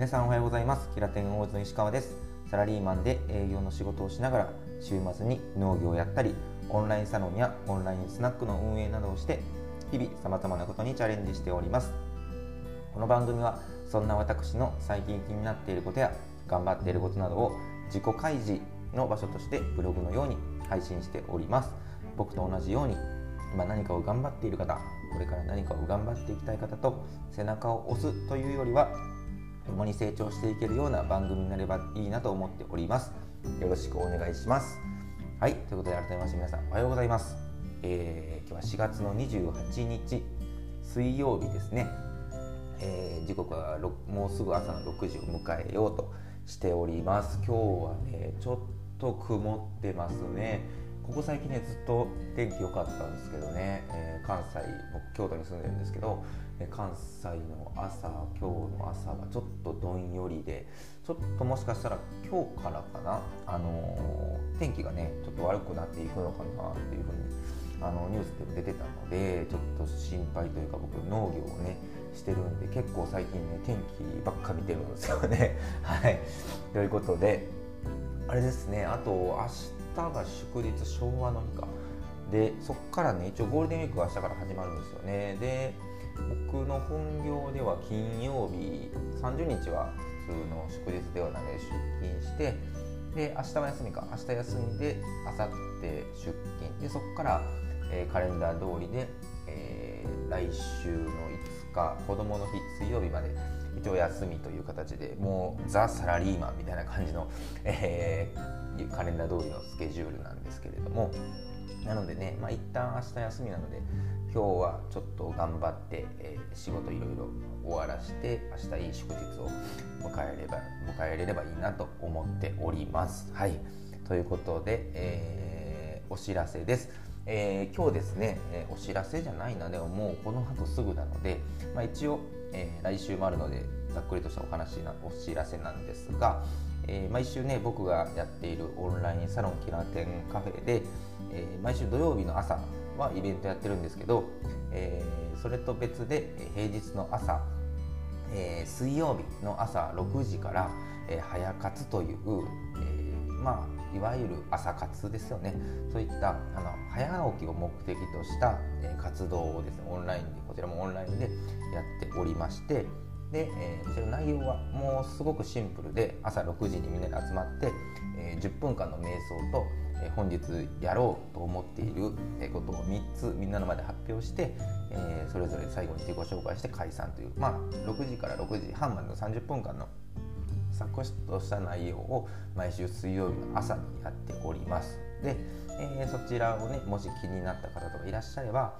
皆さんおはようございます。キラテン大津の石川です。サラリーマンで営業の仕事をしながら週末に農業をやったりオンラインサロンやオンラインスナックの運営などをして日々さまざまなことにチャレンジしております。この番組はそんな私の最近気になっていることや頑張っていることなどを自己開示の場所としてブログのように配信しております。僕と同じように今何かを頑張っている方これから何かを頑張っていきたい方と背中を押すというよりは共に成長していけるような番組になればいいなと思っております。よろしくお願いします。はいということで改めまして皆さんおはようございます、えー、今日は4月の28日水曜日ですね、えー、時刻はもうすぐ朝の6時を迎えようとしております。今日はねちょっと曇ってますね。ここ最近ねずっと天気良かったんですけどね、えー、関西僕京都に住んでるんですけどえ関西の朝今日の朝はちょっとどんよりでちょっともしかしたら今日からかな、あのー、天気がねちょっと悪くなっていくのかなっていうふうにあのニュースでも出てたのでちょっと心配というか僕農業をねしてるんで結構最近ね天気ばっか見てるんですよね。はい。ということであれですね。あと明日が祝日昭和の日か。でそこからね一応ゴールデンウィークが明日から始まるんですよね。で僕の本業では金曜日30日は普通の祝日ではないので出勤してで明日は休みか。明日休みで明後日出勤。でそこから、えー、カレンダー通りで、えー、来週の5日子どもの日水曜日まで一応休みという形でもうザ・サラリーマンみたいな感じの、えー、カレンダー通りのスケジュールなんですけれどもなのでね、まあ、一旦明日休みなので今日はちょっと頑張って、えー、仕事いろいろ終わらして明日いい祝日を迎えれば迎えれればいいなと思っております。はいということで、えー、お知らせです。えー、今日ですね、えー、お知らせじゃないなでももうこの後すぐなので、まあ、一応、えー、来週もあるのでざっくりとしたお話なお知らせなんですが、え毎週ね僕がやっているオンラインサロンキラテンカフェで、え毎週土曜日の朝はイベントやってるんですけど、えー、それと別で平日の朝、えー、水曜日の朝6時から、えー、早活という、えまあいわゆる朝活ですよね。そういったあの早起きを目的とした、え活動をですねオンラインでこちらもオンラインでやっておりましてで、えー、こちらの内容はもうすごくシンプルで朝6時にみんなで集まって、えー、10分間の瞑想とえ本日やろうと思っていることを3つみんなの前で発表して、えそれぞれ最後に自己紹介して解散というまあ6時から6時半までの30分間のサクッとした内容を毎週水曜日の朝にやっております。で、えー、そちらをねもし気になった方とかいらっしゃれば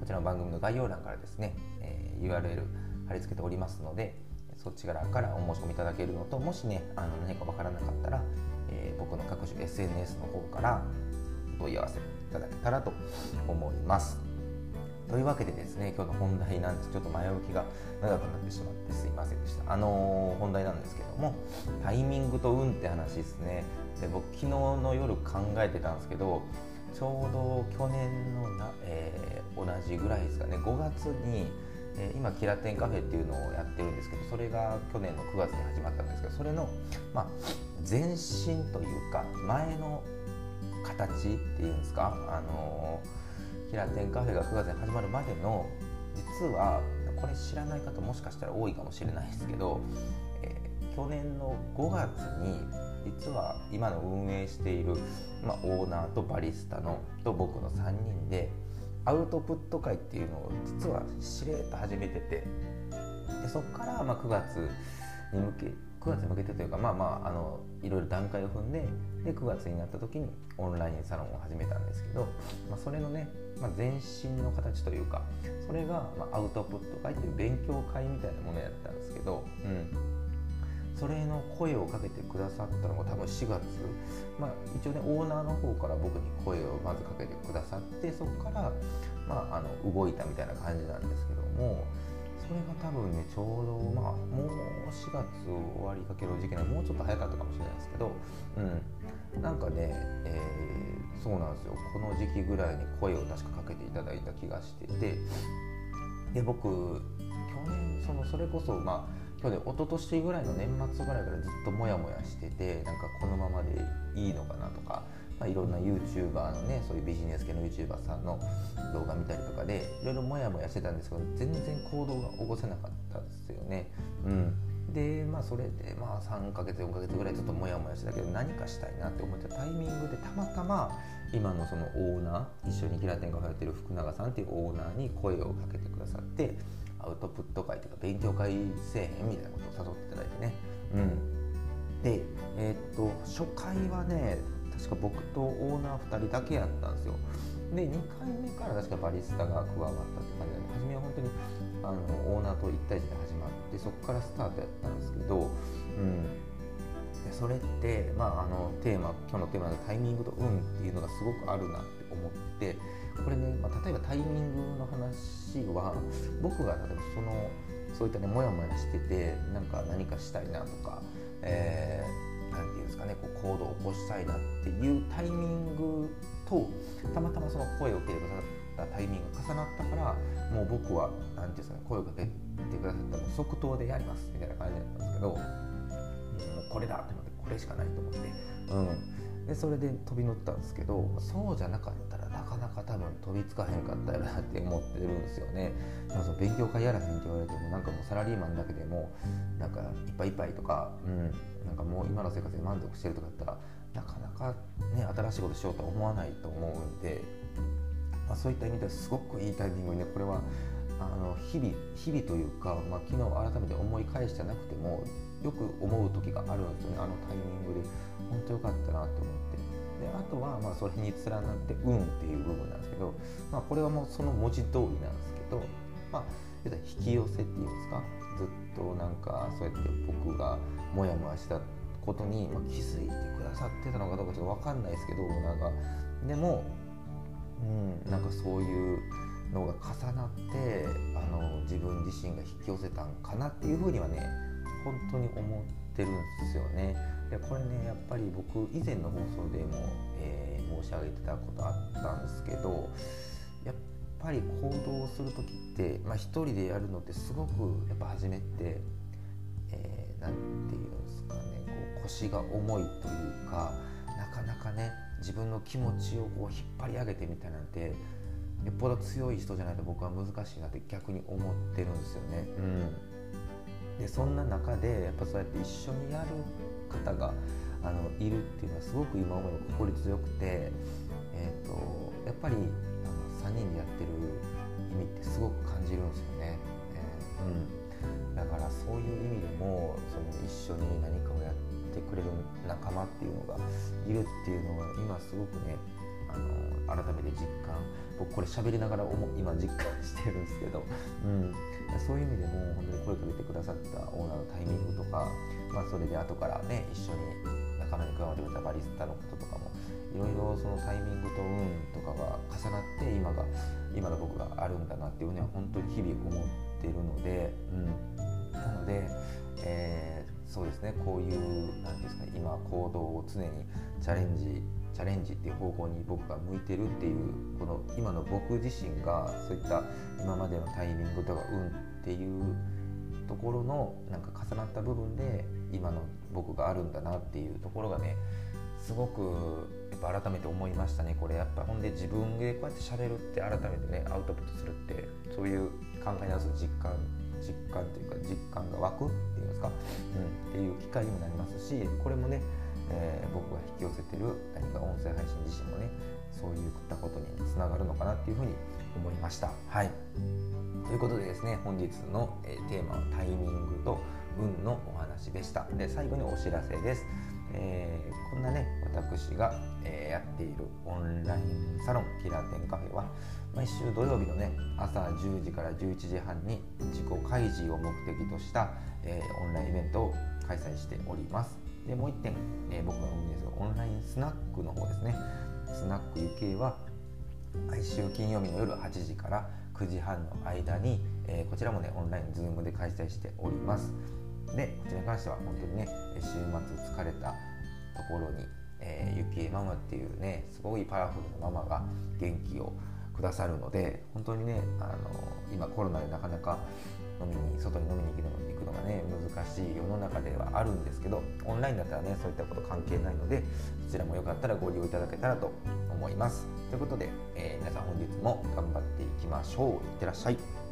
こちらの番組の概要欄からですね、えー、URL 貼り付けておりますのでそちらからお申し込みいただけるのともしねあの何かわからなかったらえー、僕の各種 SNS の方から問い合わせいただけたらと思います。というわけでですね今日の本題なんです。ちょっと前置きが長くなってしまってすいませんでした。あのー、本題なんですけどもタイミングと運って話ですね。で僕昨日の夜考えてたんですけどちょうど去年のな、えー、同じぐらいですかね。5月にえ、今キラテンカフェっていうのをやってるんですけどそれが去年の9月に始まったんですけどそれの、まあ、前身というか前の形っていうんですか、あのー、キラテンカフェが9月に始まるまでの実はこれ知らない方もしかしたら多いかもしれないですけど、えー、去年の5月に実は今の運営している、まあ、オーナーとバリスタのと僕の3人でアウトプット会っていうのを実はしれっと始めててでそこからまあ9月に向け9月に向けてというかまあまああのいろいろ段階を踏んでで9月になった時にオンラインサロンを始めたんですけど、まあ、それのね、まあ、前身の形というかそれが、まあ、アウトプット会っていう勉強会みたいなものやったんですけど、うん、それの声をかけてくださったのが多分4月、まあ、一応ねオーナーの方から僕に声をまずかけてくださってそこから、まあ、あの動いたみたいな感じなんですけどもそれが多分ねちょうどまあもう4月終わりかける時期なもうちょっと早かったかもしれないですけど、うん、なんかね、えー、そうなんですよ。この時期ぐらいに声を確かかけていただいた気がしててで僕去年そのそれこそまあ去年一昨年ぐらいの年末ぐらいからずっとモヤモヤしててなんかこのままでいいのかなとか、まあ、いろんな YouTuber のねそういうビジネス系の YouTuber さんの動画見たりとかでいろいろモヤモヤしてたんですけど全然行動が起こせなかったですよね。うんでまあそれでまあ3ヶ月4ヶ月ぐらいずっとモヤモヤしてたけど何かしたいなって思ったタイミングでたまたま今のそのオーナー一緒にキラテンが通ってる福永さんっていうオーナーに声をかけてくださってアウトプット会というか勉強会せえへんみたいなことを誘っていただいてね。うん、で、えー、っと初回はね確か僕とオーナー2人だけやったんですよ。で2回目から確かバリスタが加わったって感じで初めは本当にあのオーナーと1対1で始まってそこからスタートやったんですけど、うん、でそれって、まあ、あのテーマ今日のテーマのタイミングと運っていうのがすごくあるなって思ってこれね、まあ、例えばタイミングの話は僕が例えばそのそういったねモヤモヤしててなんか何かしたいなとか、えー、ていうんですかねこう行動を起こしたいなっていうタイミングとたまたまその声を受けてくださったタイミングが重なったからもう僕は何ていうんですかね声をかけてくださったら即答でやりますみたいな感じだったんですけど、これだと思ってこれしかないと思って、うん、でそれで飛び乗ったんですけどそうじゃなかったらなかなか多分飛びつかへんかったやろなって思ってるんですよね。まあ、その勉強会やらへんって言われてもなんかもうサラリーマンだけでもなんかいっぱいいっぱいとか、うん、なんかもう今の生活で満足してるとかだったらなかなかね新しいことしようとは思わないと思うんで、まあ、そういった意味ではすごくいいタイミングにねこれはあの日々日々というか、まあ、昨日改めて思い返してなくてもよく思う時があるんですよね。あのタイミングで。本当よかったなと思って。であとはまあそれに連なって「運」っていう部分なんですけど、まあ、これはもうその文字通りなんですけど、まあ、引き寄せっていうんですか？ずっとなんかそうやって僕がモヤモヤしたことに気づいてくださってたのかどうかちょっと分かんないですけどなんか。でも、うん、なんかそういうのが重なってあの自分自身が引き寄せたんかなっていうふうにはね本当に思ってるんですよね。でこれねやっぱり僕以前の放送でも、えー、申し上げてたことあったんですけどやっぱり行動する時って、まあ、一人でやるのってすごくやっぱ初めって何、えー、て言うんですかねこう腰が重いというかなかなかね自分の気持ちをこう引っ張り上げてみたいなんてよっぽど強い人じゃないと僕は難しいなって逆に思ってるんですよね。うん、でそんな中でやっぱそうやって一緒にやる方があのいるっていうのはすごく今思えば心強くて、えーと、やっぱりあの3人でやってる意味ってすごく感じるんですよね。えー、うん、だからそういう意味でもその一緒に何かをやってくれる仲間っていうのがいるっていうのは今すごくねあの改めて実感。僕これ喋りながら今実感してるんですけど、うん、そういう意味でも本当に声かけてくださったオーナーのタイミングとか、まあ、それで後からね一緒に仲間に加わってくれたバリスタのこととかもいろいろそのタイミングと運とかが重なって今が今の僕があるんだなっていうふうには本当に日々思っているので、うん、なので、えー、そうですねこういう何ですか、今行動を常にチャレンジチャレンジっていう方向に僕が向いてるっていうこの今の僕自身がそういった今までのタイミングとか運っていうところのなんか重なった部分で今の僕があるんだなっていうところがねすごくやっぱ改めて思いましたね。これやっぱほんで自分でこうやってしゃべるって改めてねアウトプットするってそういう考え直す実感実感というか実感が湧くっていうんですか、うん、っていう機会にもなりますしこれもねえー、僕が引き寄せてる何か音声配信自身もねそういったことにつながるのかなっていうふうに思いました。はいということでですね本日の、えー、テーマはタイミングと運のお話でした。で最後にお知らせです。えー、こんなね私が、えー、やっているオンラインサロンキラーテンカフェは毎週土曜日のね朝10時から11時半に自己開示を目的とした、えー、オンラインイベントを開催しております。でもう1点、えー、僕が運営するオンラインスナックの方ですね。スナックゆけは毎週金曜日の夜8時から9時半の間に、えー、こちらもねオンラインズームで開催しております。でこちらに関しては本当にね週末疲れたところに、えー、ゆきえママっていうねすごいパワフルなママが元気をくださるので本当にねあの今コロナでなかなか飲みに外に飲みに行くの行くのがね難しい世の中ではあるんですけどオンラインだったらねそういったこと関係ないのでそちらもよかったらご利用いただけたらと思います。ということで、えー、皆さん本日も頑張っていきましょう。いってらっしゃい。